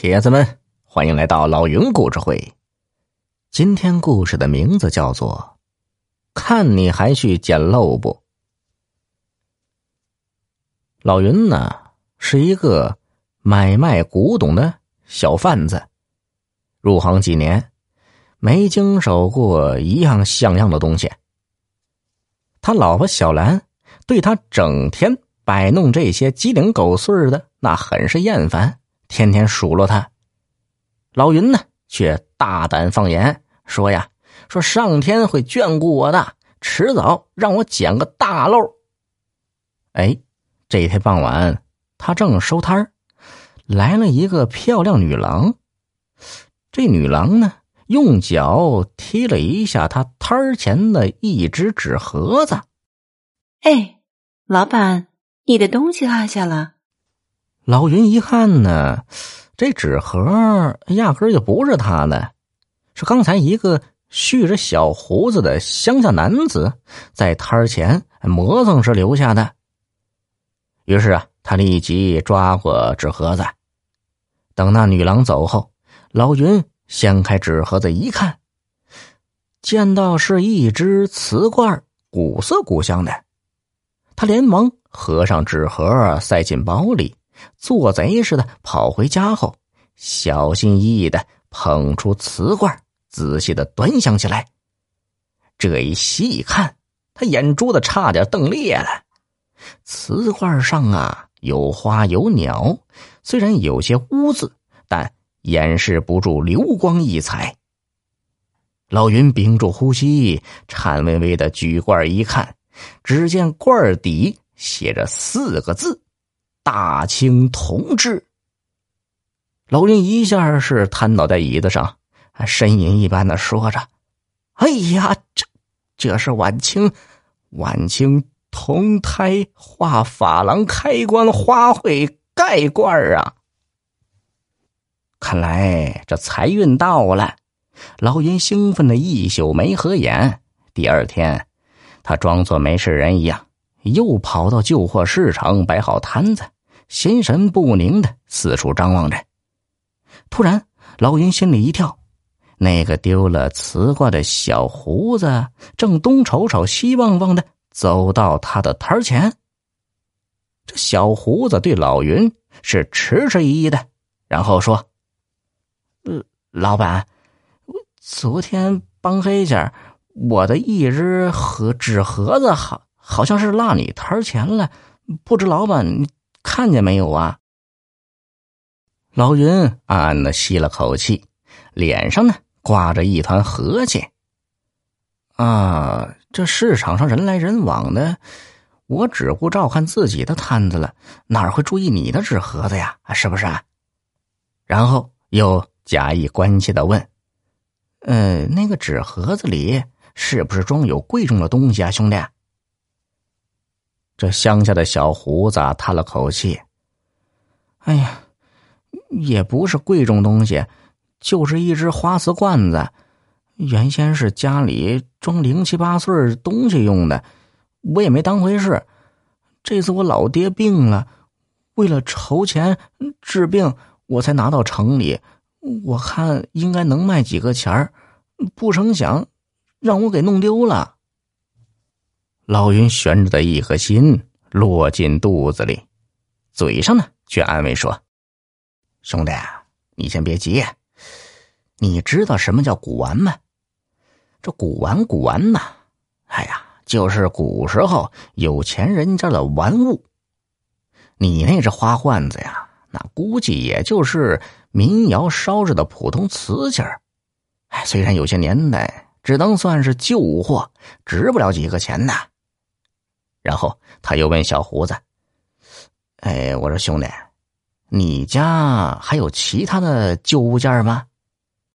铁子们，欢迎来到老云故事会。今天故事的名字叫做《看你还去捡漏不》。老云呢，是一个买卖古董的小贩子，入行几年，没经手过一样像样的东西。他老婆小兰对他整天摆弄这些鸡零狗碎的，那很是厌烦，天天数落他。老云呢，却大胆放言说呀：“说上天会眷顾我的，迟早让我捡个大漏。”哎。这天傍晚，他正收摊儿，来了一个漂亮女郎。这女郎呢，用脚踢了一下他摊儿前的一只纸盒子。哎，老板，你的东西落下了。老云一看呢，这纸盒压根就不是他的，是刚才一个蓄着小胡子的乡下男子在摊前磨蹭时留下的。于是啊，他立即抓过纸盒子。等那女郎走后，老云掀开纸盒子一看，见到是一只瓷罐，古色古香的。他连忙合上纸盒，塞进包里，做贼似的跑回家后，小心翼翼的捧出瓷罐，仔细的端详起来。这一细看，他眼珠子差点瞪裂了。瓷罐上啊有花有鸟，虽然有些污渍，但掩饰不住流光溢彩。老云屏住呼吸，颤巍巍的举罐一看，只见罐底写着四个字：“大清同志。”老云一下是瘫倒在椅子上，呻吟一般的说着：“哎呀，这这是晚清，晚清。”同胎画珐琅开关花卉盖罐啊！看来这财运到了，老云兴奋的一宿没合眼。第二天，他装作没事人一样，又跑到旧货市场摆好摊子，心神不宁的四处张望着。突然，老云心里一跳，那个丢了瓷罐的小胡子正东瞅瞅西望望的。走到他的摊前，这小胡子对老云是迟迟疑疑的，然后说：“呃，老板，昨天帮黑家，我的一只盒纸盒子好好像是落你摊前了，不知老板看见没有啊？”老云暗暗的吸了口气，脸上呢挂着一团和气。啊。这市场上人来人往的，我只顾照看自己的摊子了，哪会注意你的纸盒子呀？是不是？啊然后又假意关切的问：“呃，那个纸盒子里是不是装有贵重的东西啊，兄弟？”这乡下的小胡子叹了口气：“哎呀，也不是贵重东西，就是一只花瓷罐子。”原先是家里装零七八碎东西用的，我也没当回事。这次我老爹病了，为了筹钱治病，我才拿到城里。我看应该能卖几个钱儿，不成想让我给弄丢了。老云悬着的一颗心落进肚子里，嘴上呢却安慰说：“兄弟，啊你先别急，你知道什么叫古玩吗？”这古玩，古玩呐，哎呀，就是古时候有钱人家的玩物。你那只花罐子呀，那估计也就是民窑烧制的普通瓷器儿。哎，虽然有些年代，只能算是旧货，值不了几个钱呐。然后他又问小胡子：“哎，我说兄弟，你家还有其他的旧物件吗？”